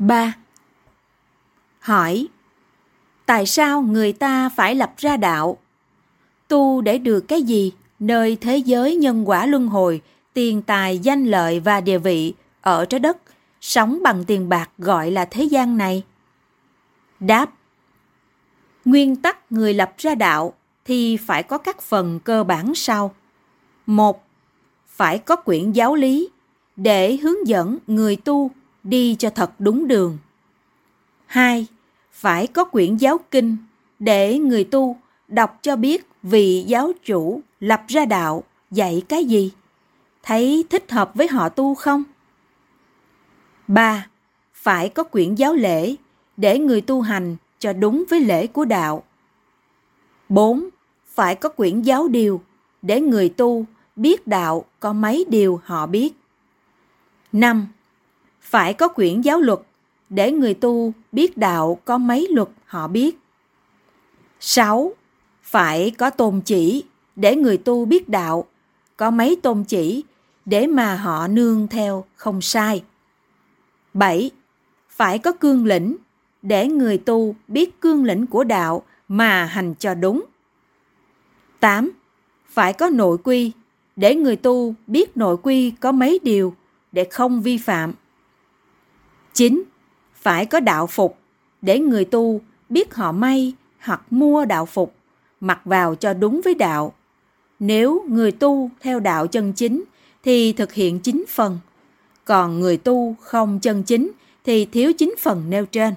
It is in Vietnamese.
3. Hỏi Tại sao người ta phải lập ra đạo? Tu để được cái gì nơi thế giới nhân quả luân hồi, tiền tài, danh lợi và địa vị ở trái đất, sống bằng tiền bạc gọi là thế gian này? Đáp Nguyên tắc người lập ra đạo thì phải có các phần cơ bản sau. Một, phải có quyển giáo lý để hướng dẫn người tu đi cho thật đúng đường. 2. Phải có quyển giáo kinh để người tu đọc cho biết vị giáo chủ lập ra đạo dạy cái gì, thấy thích hợp với họ tu không? 3. Phải có quyển giáo lễ để người tu hành cho đúng với lễ của đạo. 4. Phải có quyển giáo điều để người tu biết đạo có mấy điều họ biết. 5. Phải có quyển giáo luật để người tu biết đạo có mấy luật họ biết. 6. Phải có tôn chỉ để người tu biết đạo có mấy tôn chỉ để mà họ nương theo không sai. 7. Phải có cương lĩnh để người tu biết cương lĩnh của đạo mà hành cho đúng. 8. Phải có nội quy để người tu biết nội quy có mấy điều để không vi phạm. 9. Phải có đạo phục để người tu biết họ may hoặc mua đạo phục, mặc vào cho đúng với đạo. Nếu người tu theo đạo chân chính thì thực hiện chín phần, còn người tu không chân chính thì thiếu chín phần nêu trên.